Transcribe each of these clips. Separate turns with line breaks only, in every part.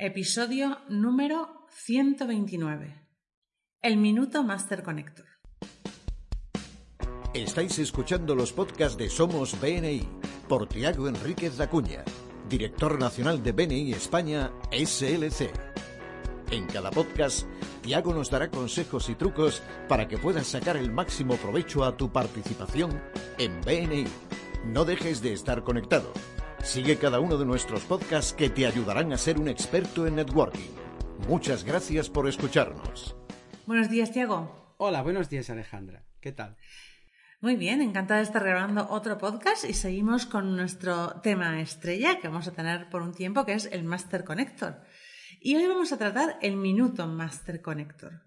Episodio número 129. El Minuto Master Connector.
Estáis escuchando los podcasts de Somos BNI por Tiago Enríquez Acuña, director nacional de BNI España SLC. En cada podcast, Tiago nos dará consejos y trucos para que puedas sacar el máximo provecho a tu participación en BNI. No dejes de estar conectado. Sigue cada uno de nuestros podcasts que te ayudarán a ser un experto en networking. Muchas gracias por escucharnos.
Buenos días, Tiago.
Hola, buenos días, Alejandra. ¿Qué tal?
Muy bien, encantada de estar grabando otro podcast y seguimos con nuestro tema estrella que vamos a tener por un tiempo, que es el Master Connector. Y hoy vamos a tratar el minuto Master Connector.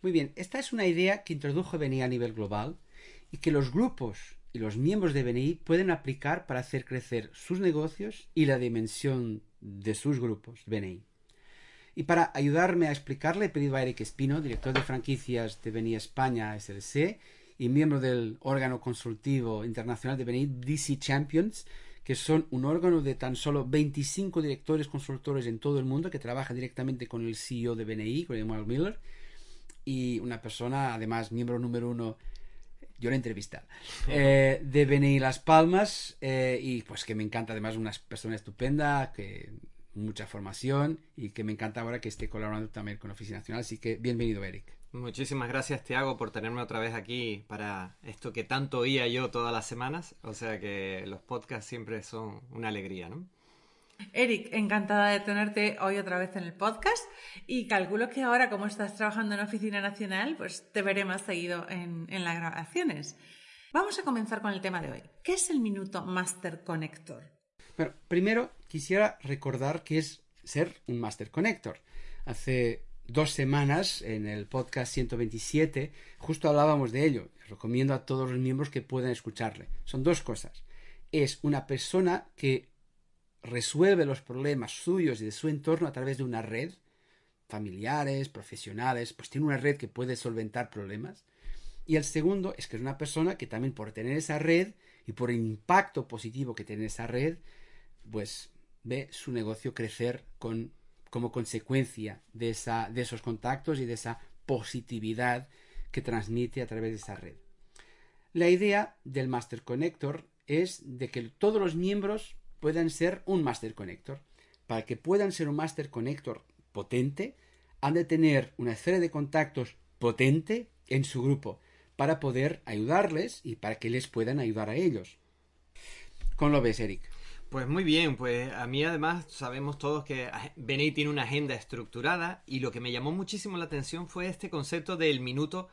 Muy bien, esta es una idea que introdujo BNI a nivel global y que los grupos y los miembros de BNI pueden aplicar para hacer crecer sus negocios y la dimensión de sus grupos BNI. Y para ayudarme a explicarle he pedido a Eric Espino, director de franquicias de BNI España SLC y miembro del órgano consultivo internacional de BNI DC Champions, que son un órgano de tan solo 25 directores consultores en todo el mundo que trabaja directamente con el CEO de BNI, con Miller, y una persona, además, miembro número uno yo la entrevista eh, de BNI Las Palmas eh, y pues que me encanta además una persona estupenda que mucha formación y que me encanta ahora que esté colaborando también con la Oficina Nacional. Así que bienvenido Eric.
Muchísimas gracias Tiago por tenerme otra vez aquí para esto que tanto oía yo todas las semanas. O sea que los podcasts siempre son una alegría ¿no?
Eric, encantada de tenerte hoy otra vez en el podcast y calculo que ahora, como estás trabajando en la Oficina Nacional, pues te veré más seguido en, en las grabaciones. Vamos a comenzar con el tema de hoy. ¿Qué es el minuto Master Connector?
Bueno, primero quisiera recordar qué es ser un Master Connector. Hace dos semanas, en el podcast 127, justo hablábamos de ello. Recomiendo a todos los miembros que puedan escucharle. Son dos cosas. Es una persona que resuelve los problemas suyos y de su entorno a través de una red, familiares, profesionales, pues tiene una red que puede solventar problemas. Y el segundo es que es una persona que también por tener esa red y por el impacto positivo que tiene esa red, pues ve su negocio crecer con, como consecuencia de, esa, de esos contactos y de esa positividad que transmite a través de esa red. La idea del Master Connector es de que todos los miembros puedan ser un Master Connector. Para que puedan ser un Master Connector potente, han de tener una esfera de contactos potente en su grupo para poder ayudarles y para que les puedan ayudar a ellos. ¿Cómo lo ves, Eric?
Pues muy bien, pues a mí además sabemos todos que BNI tiene una agenda estructurada y lo que me llamó muchísimo la atención fue este concepto del minuto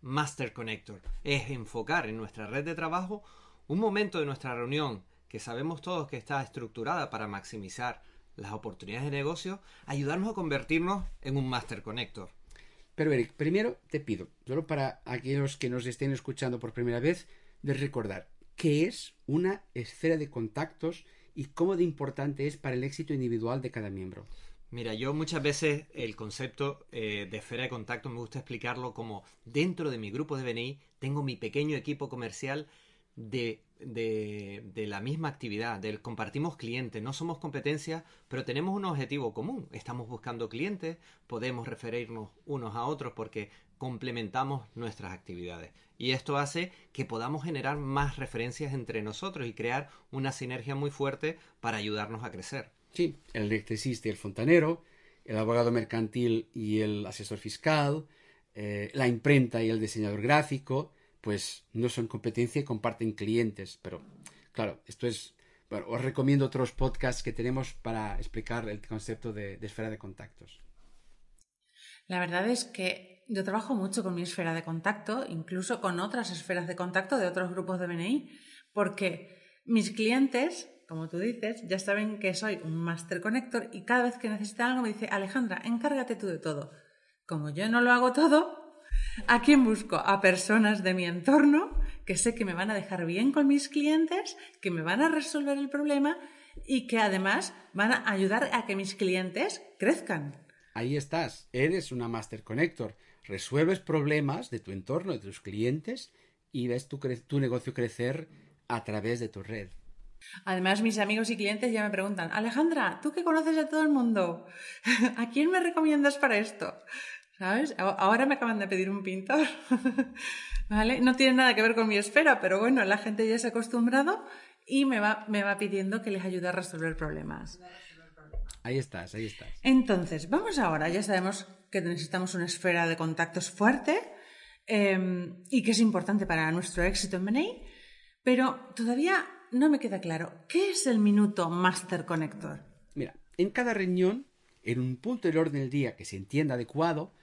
Master Connector. Es enfocar en nuestra red de trabajo un momento de nuestra reunión que sabemos todos que está estructurada para maximizar las oportunidades de negocio, ayudarnos a convertirnos en un Master Connector.
Pero Eric, primero te pido, solo para aquellos que nos estén escuchando por primera vez, de recordar qué es una esfera de contactos y cómo de importante es para el éxito individual de cada miembro.
Mira, yo muchas veces el concepto eh, de esfera de contacto me gusta explicarlo como dentro de mi grupo de BNI tengo mi pequeño equipo comercial de, de, la misma actividad, del compartimos clientes, no somos competencia, pero tenemos un objetivo común. Estamos buscando clientes, podemos referirnos unos a otros porque complementamos nuestras actividades. Y esto hace que podamos generar más referencias entre nosotros y crear una sinergia muy fuerte para ayudarnos a crecer.
Sí, el electricista y el fontanero, el abogado mercantil y el asesor fiscal, eh, la imprenta y el diseñador gráfico, pues no son competencia y comparten clientes. Pero claro, esto es... Bueno, os recomiendo otros podcasts que tenemos para explicar el concepto de, esfera de contactos.
La verdad es que yo trabajo mucho con mi esfera de contacto, incluso con otras esferas de contacto de otros grupos de BNI, porque mis clientes, como tú dices, ya saben que soy un Master Connector y cada vez que necesitan algo me dice, Alejandra, encárgate tú de todo. Como yo no lo hago todo, ¿A quién busco? A personas de mi entorno que sé que me van a dejar bien con mis clientes, que me van a resolver el problema y que además van a ayudar a que mis clientes crezcan.
Ahí estás, eres una Master Connector. Resuelves problemas de tu entorno, de tus clientes y ves tu, tu negocio crecer a través de tu red.
Además, mis amigos y clientes ya me preguntan, Alejandra, ¿tú que conoces a todo el mundo? ¿A quién me recomiendas para esto? ¿Sabes? Ahora me acaban de pedir un pintor. ¿Vale? No tiene nada que ver con mi esfera, pero bueno, la gente ya se ha acostumbrado y me va, me va pidiendo que les ayude a resolver problemas.
Ahí estás, ahí estás.
Entonces, vamos ahora, ya sabemos que necesitamos una esfera de contactos fuerte em, y que es importante para nuestro éxito en MNI, pero todavía no me queda claro, ¿qué es el minuto Master Connector?
Mira, en cada reunión, en un punto del orden del día que se entienda adecuado,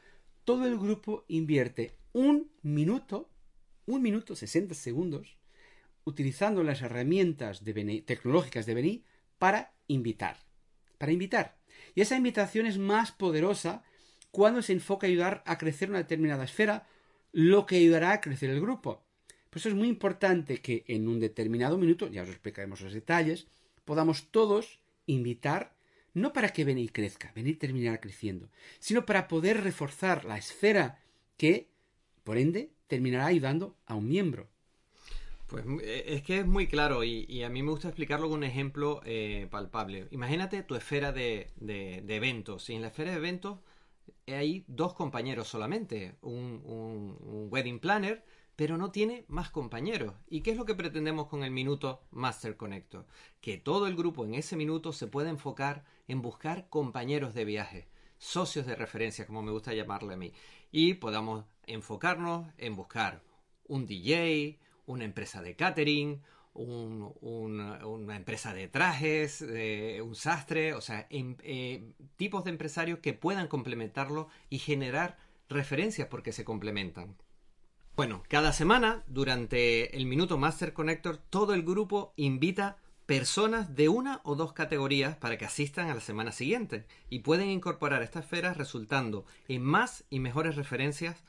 todo el grupo invierte un minuto, un minuto 60 segundos, utilizando las herramientas tecnológicas de BNI para invitar. Para invitar. Y esa invitación es más poderosa cuando se enfoca a ayudar a crecer una determinada esfera, lo que ayudará a crecer el grupo. Por eso es muy importante que en un determinado minuto, ya os explicaremos los detalles, podamos todos invitar, no para que BNI crezca, BNI terminará creciendo, sino para poder reforzar la esfera que, por ende, terminará ayudando a un miembro.
Pues eh, es que es muy claro y, a mí me gusta explicarlo con un ejemplo eh, palpable. Imagínate tu esfera de, eventos. Y en la esfera de eventos hay dos compañeros solamente. un, wedding planner, pero no tiene más compañeros. ¿Y qué es lo que pretendemos con el minuto Master Connector? Que todo el grupo en ese minuto se pueda enfocar en buscar compañeros de viaje, socios de referencia, como me gusta llamarle a mí. Y podamos enfocarnos en buscar un DJ, una empresa de catering, una empresa de trajes, un sastre, o sea, em, eh, tipos de empresarios que puedan complementarlo y generar referencias porque se complementan. Bueno, cada semana, durante el Minuto Master Connector, todo el grupo invita personas de una o dos categorías para que asistan a la semana siguiente y pueden incorporar estas esferas resultando en más y mejores referencias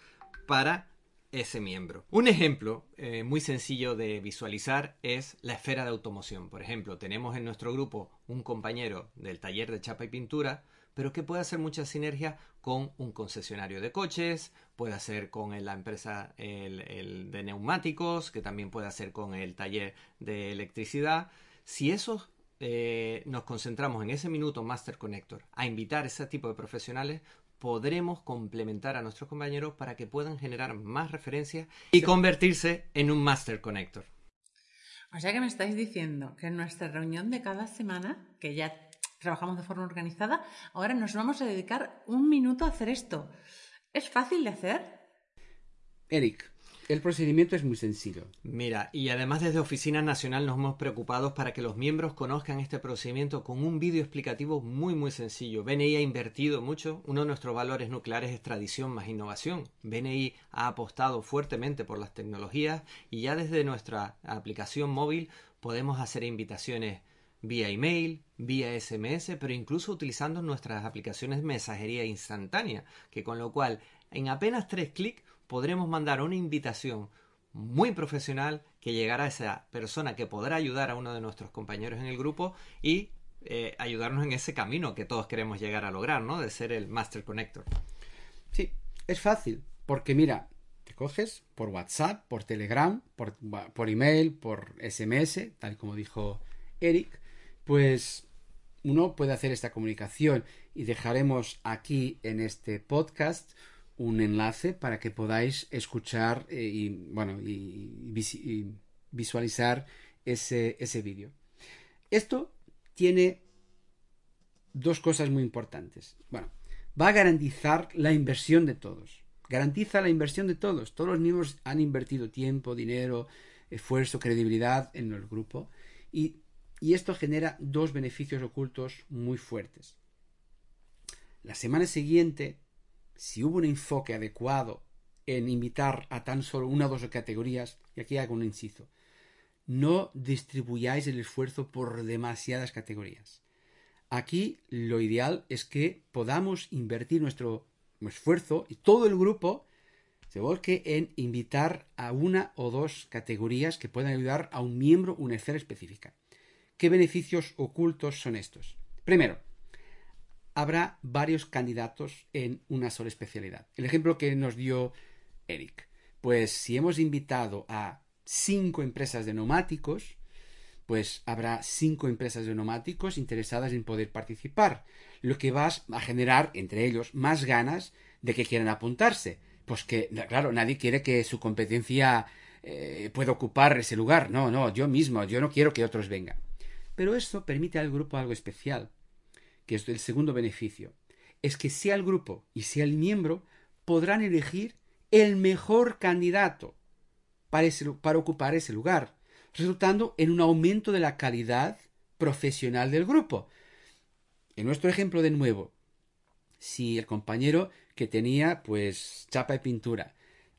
para ese miembro. Un ejemplo eh, muy sencillo de visualizar es la esfera de automoción. Por ejemplo, tenemos en nuestro grupo un compañero del taller de chapa y pintura, pero que puede hacer mucha sinergia con un concesionario de coches, puede hacer con la empresa el, de neumáticos, que también puede hacer con el taller de electricidad. Si esos eh, nos concentramos en ese minuto Master Connector a invitar a ese tipo de profesionales, podremos complementar a nuestros compañeros para que puedan generar más referencias y convertirse en un Master Connector.
O sea que me estáis diciendo que en nuestra reunión de cada semana, que ya trabajamos de forma organizada, ahora nos vamos a dedicar un minuto a hacer esto. ¿Es fácil de hacer?
Eric, el procedimiento es muy sencillo.
Mira, y además desde Oficina Nacional nos hemos preocupado para que los miembros conozcan este procedimiento con un vídeo explicativo muy muy sencillo. BNI ha invertido mucho, uno de nuestros valores nucleares es tradición más innovación. BNI ha apostado fuertemente por las tecnologías y ya desde nuestra aplicación móvil podemos hacer invitaciones vía email, vía SMS, pero incluso utilizando nuestras aplicaciones de mensajería instantánea, que con lo cual en apenas tres clics podremos mandar una invitación muy profesional que llegará a esa persona que podrá ayudar a uno de nuestros compañeros en el grupo y eh, ayudarnos en ese camino que todos queremos llegar a lograr, ¿no? De ser el Master Connector.
Sí, es fácil, porque mira, te coges por WhatsApp, por Telegram, por, por email, por SMS, tal como dijo Eric, pues uno puede hacer esta comunicación y dejaremos aquí en este podcast un enlace para que podáis escuchar eh, y, bueno, y, visualizar ese, ese vídeo. Esto tiene dos cosas muy importantes. Bueno, va a garantizar la inversión de todos. Garantiza la inversión de todos. Todos los miembros han invertido tiempo, dinero, esfuerzo, credibilidad en el grupo. Y, y esto genera dos beneficios ocultos muy fuertes. La semana siguiente si hubo un enfoque adecuado en invitar a tan solo una o dos categorías, y aquí hago un inciso, no distribuyáis el esfuerzo por demasiadas categorías. Aquí lo ideal es que podamos invertir nuestro esfuerzo y todo el grupo se volque en invitar a una o dos categorías que puedan ayudar a un miembro una esfera específica. ¿Qué beneficios ocultos son estos? Primero, habrá varios candidatos en una sola especialidad. El ejemplo que nos dio Eric. Pues si hemos invitado a cinco empresas de neumáticos, pues habrá cinco empresas de neumáticos interesadas en poder participar, lo que va a generar entre ellos más ganas de que quieran apuntarse. Pues que, claro, nadie quiere que su competencia eh, pueda ocupar ese lugar. No, no, yo mismo, yo no quiero que otros vengan. Pero eso permite al grupo algo especial, que es el segundo beneficio. Es que sea el grupo y sea el miembro podrán elegir el mejor candidato para, ocupar ese lugar resultando en un aumento de la calidad profesional del grupo. En nuestro ejemplo de nuevo, si el compañero que tenía pues chapa de pintura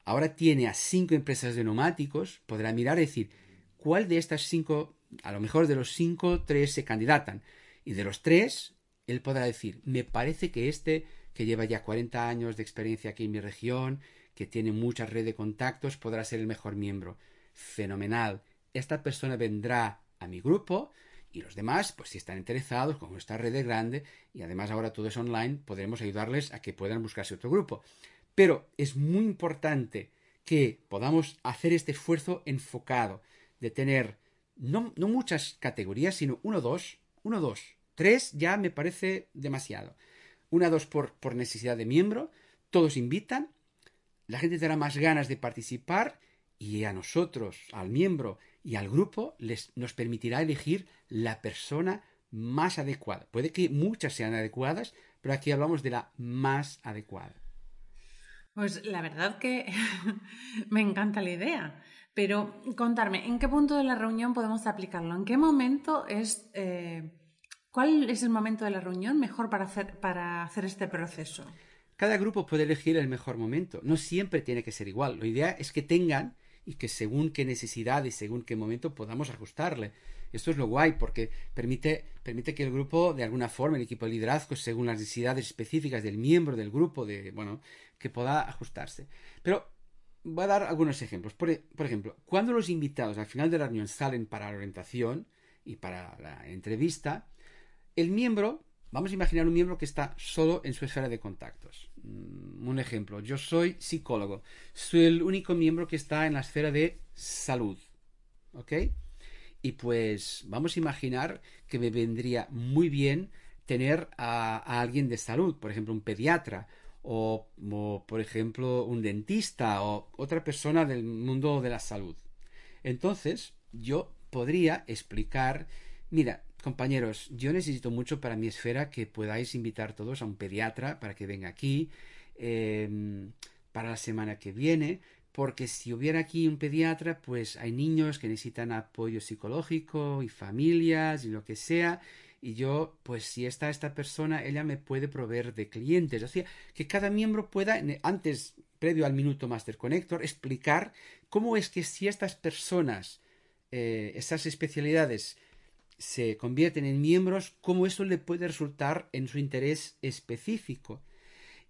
ahora tiene a cinco empresas de neumáticos, podrá mirar y decir cuál de estas cinco, a lo mejor de los cinco, tres se candidatan. Y de los tres, él podrá decir, me parece que este, que lleva ya 40 años de experiencia aquí en mi región, que tiene mucha red de contactos, podrá ser el mejor miembro. Fenomenal esta persona vendrá a mi grupo y los demás, pues si están interesados, como esta red es grande y además ahora todo es online, podremos ayudarles a que puedan buscarse otro grupo. Pero es muy importante que podamos hacer este esfuerzo enfocado de tener no, muchas categorías, sino uno, dos, uno, dos. Tres ya me parece demasiado. Una, dos por, por necesidad de miembro, todos invitan, la gente tendrá más ganas de participar y a nosotros, al miembro y al grupo, les, nos permitirá elegir la persona más adecuada. Puede que muchas sean adecuadas, pero aquí hablamos de la más adecuada.
Pues la verdad que me encanta la idea. Pero contarme, ¿en qué punto de la reunión podemos aplicarlo? ¿En qué momento es... Eh, ¿Cuál es el momento de la reunión mejor para hacer, para hacer este proceso?
Cada grupo puede elegir el mejor momento. No siempre tiene que ser igual. La idea es que tengan y que según qué necesidad y según qué momento podamos ajustarle. Esto es lo guay porque permite, permite que el grupo, de alguna forma, el equipo de liderazgo, según las necesidades específicas del miembro del grupo, de, bueno, que pueda ajustarse. Pero voy a dar algunos ejemplos. Por, ejemplo, cuando los invitados al final de la reunión salen para la orientación y para la entrevista, el miembro Vamos a imaginar un miembro que está solo en su esfera de contactos. Mm, un ejemplo, yo soy psicólogo, soy el único miembro que está en la esfera de salud. ¿Ok? Y pues vamos a imaginar que me vendría muy bien tener a, alguien de salud, por ejemplo, un pediatra, o, por ejemplo un dentista, o otra persona del mundo de la salud. Entonces, yo podría explicar, mira, Compañeros, yo necesito mucho para mi esfera que podáis invitar todos a un pediatra para que venga aquí em, para la semana que viene, porque si hubiera aquí un pediatra, pues hay niños que necesitan apoyo psicológico y familias y lo que sea, y yo, pues si está esta persona, ella me puede proveer de clientes. O sea, que cada miembro pueda, antes, previo al minuto Master Connector, explicar cómo es que si estas personas, eh, esas especialidades, se convierten en miembros, cómo eso le puede resultar en su interés específico.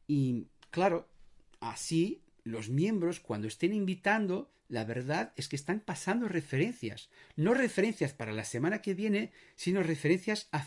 Y claro, así los miembros cuando estén invitando, la verdad es que están pasando referencias, no referencias para la semana que viene, sino referencias a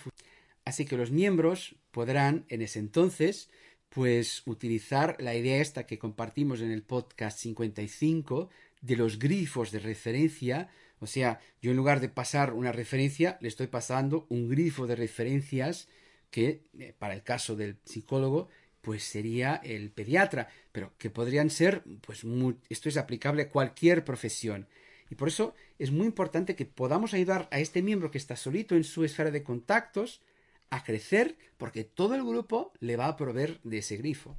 Así que los miembros podrán en ese entonces pues utilizar la idea esta que compartimos en el podcast 55 de los grifos de referencia. O sea, yo en lugar de pasar una referencia, le estoy pasando un grifo de referencias que, eh, para el caso del psicólogo, pues sería el pediatra, pero que podrían ser, pues esto es aplicable a cualquier profesión. Y por eso es muy importante que podamos ayudar a este miembro que está solito en su esfera de contactos a crecer, porque todo el grupo le va a proveer de ese grifo.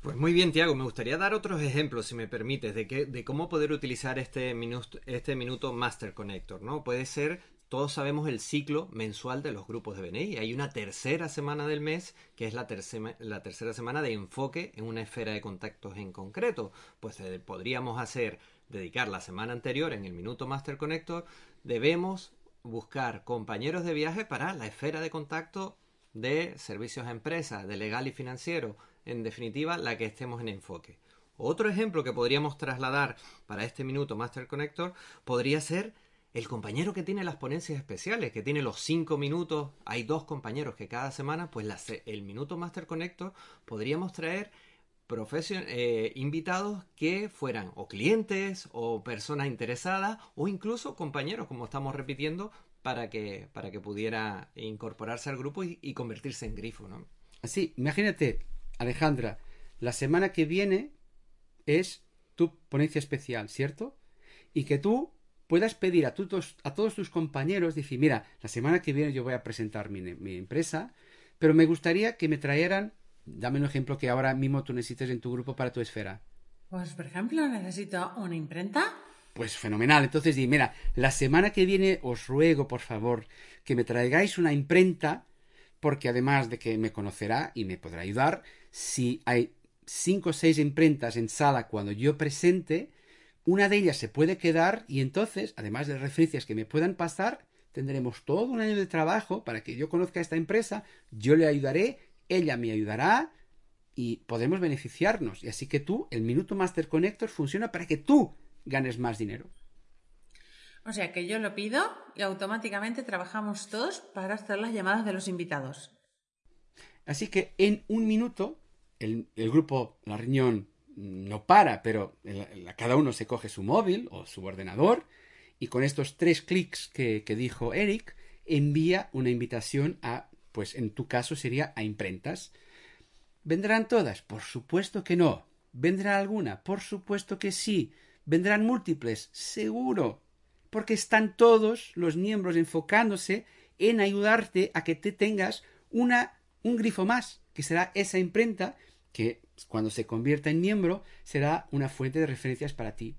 Pues muy bien, Tiago. Me gustaría dar otros ejemplos, si me permites, de, que, de cómo poder utilizar este minuto, este minuto Master Connector. ¿no? Puede ser, todos sabemos el ciclo mensual de los grupos de BNI. Hay una tercera semana del mes, que es la, tercera semana de enfoque en una esfera de contactos en concreto. Pues eh, podríamos hacer, dedicar la semana anterior en el minuto Master Connector. Debemos buscar compañeros de viaje para la esfera de contacto de servicios a empresas, de legal y financiero en definitiva, la que estemos en enfoque. Otro ejemplo que podríamos trasladar para este minuto Master Connector podría ser el compañero que tiene las ponencias especiales, que tiene los cinco minutos, hay dos compañeros que cada semana, pues el minuto Master Connector podríamos traer eh, invitados que fueran o clientes o personas interesadas o incluso compañeros, como estamos repitiendo, para que, para que pudiera incorporarse al grupo y, convertirse en grifo, ¿no?
Así, imagínate, Alejandra, la semana que viene es tu ponencia especial, ¿cierto? Y que tú puedas pedir a, a todos tus compañeros, decir, mira, la semana que viene yo voy a presentar mi, mi empresa, pero me gustaría que me trajeran, dame un ejemplo que ahora mismo tú necesites en tu grupo para tu esfera.
Pues, por ejemplo, necesito una imprenta
pues fenomenal. Entonces di, mira, la semana que viene os ruego, por favor, que me traigáis una imprenta, porque además de que me conocerá y me podrá ayudar, si hay cinco o seis imprentas en sala cuando yo presente, una de ellas se puede quedar y entonces, además de referencias que me puedan pasar, tendremos todo un año de trabajo para que yo conozca a esta empresa, yo le ayudaré, ella me ayudará y podemos beneficiarnos. Y así que tú, el Minuto Master Connector funciona para que tú ganes más dinero.
O sea que yo lo pido y automáticamente trabajamos todos para hacer las llamadas de los invitados.
Así que en un minuto el, grupo, la reunión no para, pero cada uno se coge su móvil o su ordenador y con estos tres clics que, que dijo Eric envía una invitación a, pues en tu caso sería a imprentas. ¿Vendrán todas? Por supuesto que no. ¿Vendrá alguna? Por supuesto que sí. Vendrán múltiples, seguro, porque están todos los miembros enfocándose en ayudarte a que te tengas una, un grifo más, que será esa imprenta que cuando se convierta en miembro será una fuente de referencias para ti.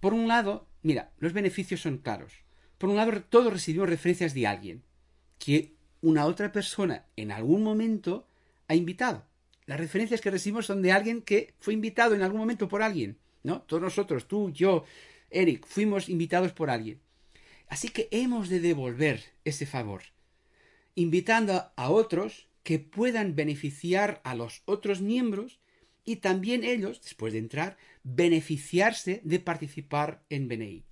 Por un lado, mira, los beneficios son claros. Por un lado, todos recibimos referencias de alguien que una otra persona en algún momento ha invitado. Las referencias que recibimos son de alguien que fue invitado en algún momento por alguien. ¿no? Todos nosotros, tú, yo, Eric, fuimos invitados por alguien. Así que hemos de devolver ese favor, invitando a otros que puedan beneficiar a los otros miembros y también ellos, después de entrar, beneficiarse de participar en BNI.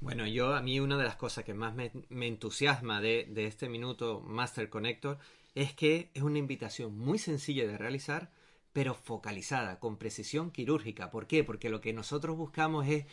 Bueno, yo a mí una de las cosas que más me, entusiasma de, de, este minuto Master Connector es que es una invitación muy sencilla de realizar, pero focalizada, con precisión quirúrgica. ¿Por qué? Porque lo que nosotros buscamos es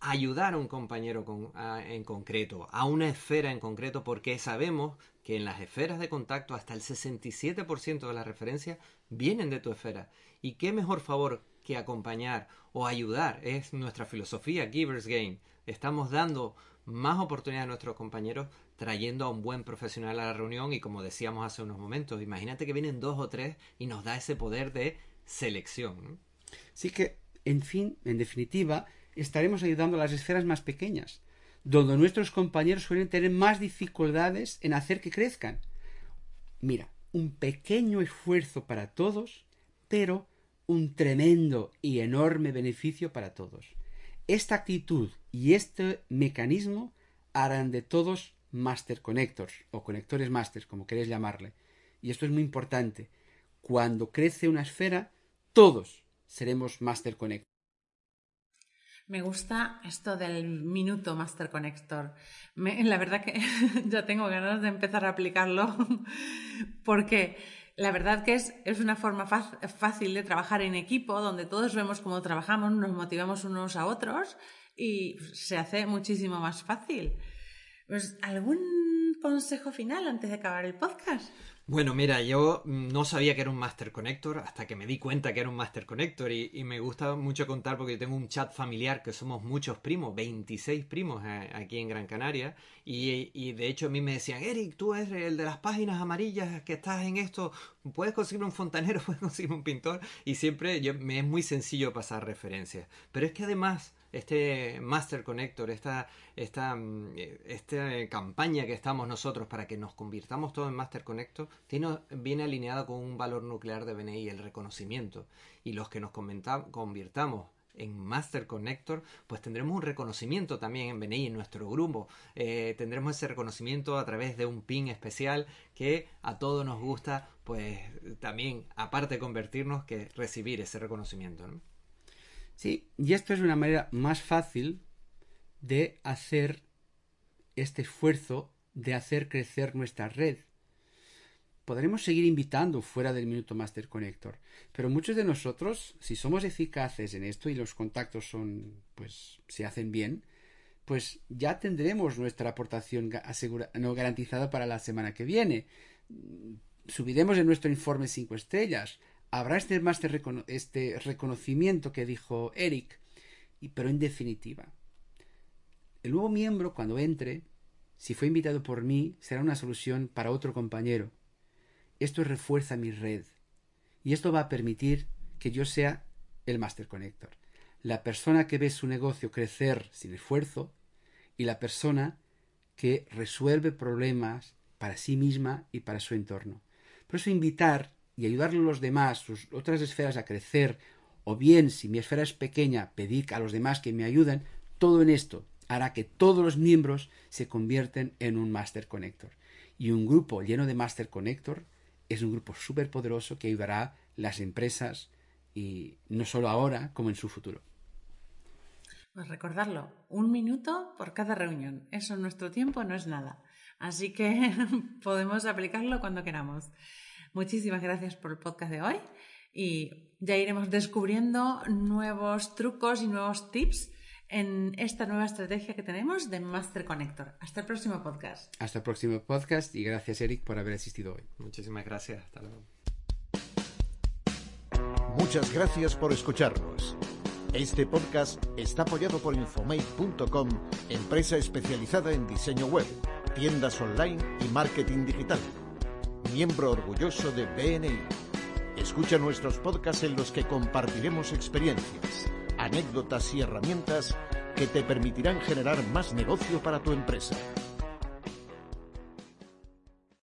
ayudar a un compañero en concreto, a una esfera en concreto, porque sabemos que en las esferas de contacto hasta el 67% de las referencias vienen de tu esfera. ¿Y qué mejor favor que acompañar o ayudar? Es nuestra filosofía Givers Game. Estamos dando más oportunidades a nuestros compañeros trayendo a un buen profesional a la reunión y como decíamos hace unos momentos, imagínate que vienen dos o tres y nos da ese poder de selección.
Sí que, en fin, en definitiva, estaremos ayudando a las esferas más pequeñas, donde nuestros compañeros suelen tener más dificultades en hacer que crezcan. Mira, un pequeño esfuerzo para todos, pero un tremendo y enorme beneficio para todos. Esta actitud y este mecanismo harán de todos master connectors o conectores master, como queréis llamarle. Y esto es muy importante. Cuando crece una esfera, todos seremos master connectors.
Me gusta esto del minuto Master Connector. la verdad que ya tengo ganas de empezar a aplicarlo porque la verdad que es, es una forma fácil de trabajar en equipo donde todos vemos cómo trabajamos, nos motivamos unos a otros y se hace muchísimo más fácil. Pues, ¿algún consejo final antes de acabar el podcast?
Bueno, mira, yo no sabía que era un Master Connector hasta que me di cuenta que era un Master Connector y, me gusta mucho contar porque yo tengo un chat familiar que somos muchos primos, 26 primos eh, aquí en Gran Canaria. Y, de hecho a mí me decían, Eric, tú eres el de las páginas amarillas que estás en esto, puedes conseguir un fontanero, puedes conseguir un pintor y siempre me es muy sencillo pasar referencias. Pero es que además este Master Connector, esta, esta, mm, esta campaña que estamos nosotros para que nos convirtamos todos en Master Connector, tiene, viene alineada con un valor nuclear de BNI, el reconocimiento. Y los que nos convirtamos en Master Connector, pues tendremos un reconocimiento también en BNI, en nuestro grupo. Eh, tendremos ese reconocimiento a través de un pin especial que a todos nos gusta, pues también, aparte de convertirnos, que recibir ese reconocimiento.
Sí, y esto es una manera más fácil de hacer este esfuerzo de hacer crecer nuestra red. podremos seguir invitando fuera del Minuto Master Connector. Pero muchos de nosotros, si somos eficaces en esto y los contactos son, pues, se hacen bien, pues ya tendremos nuestra aportación no garantizada para la semana que viene. Subiremos en nuestro informe cinco estrellas. Habrá este, master este reconocimiento que dijo Eric. Y, pero en definitiva, el nuevo miembro, cuando entre, si fue invitado por mí, será una solución para otro compañero. Esto refuerza mi red. Y esto va a permitir que yo sea el Master Connector. La persona que ve su negocio crecer sin esfuerzo y la persona que resuelve problemas para sí misma y para su entorno. Por eso invitar y ayudar a los demás, sus otras esferas a crecer, o bien, si mi esfera es pequeña, pedir a los demás que me ayuden, todo en esto hará que todos los miembros se convierten en un Master Connector. Y un grupo lleno de Master Connector es un grupo súper poderoso que ayudará las empresas y no solo ahora, como en su futuro.
Pues recordarlo, un minuto por cada reunión. Eso en nuestro tiempo no es nada. Así que podemos aplicarlo cuando queramos. Muchísimas gracias por el podcast de hoy y ya iremos descubriendo nuevos trucos y nuevos tips en esta nueva estrategia que tenemos de Master Connector. Hasta el próximo podcast.
Hasta el próximo podcast y gracias Eric por haber asistido hoy.
Muchísimas gracias. Hasta luego.
Muchas gracias por escucharnos. Este podcast está apoyado por Infomate.com, empresa especializada en diseño web, tiendas online y marketing digital. Miembro orgulloso de BNI. Escucha nuestros podcasts en los que compartiremos experiencias anécdotas y herramientas que te permitirán generar más negocio para tu empresa.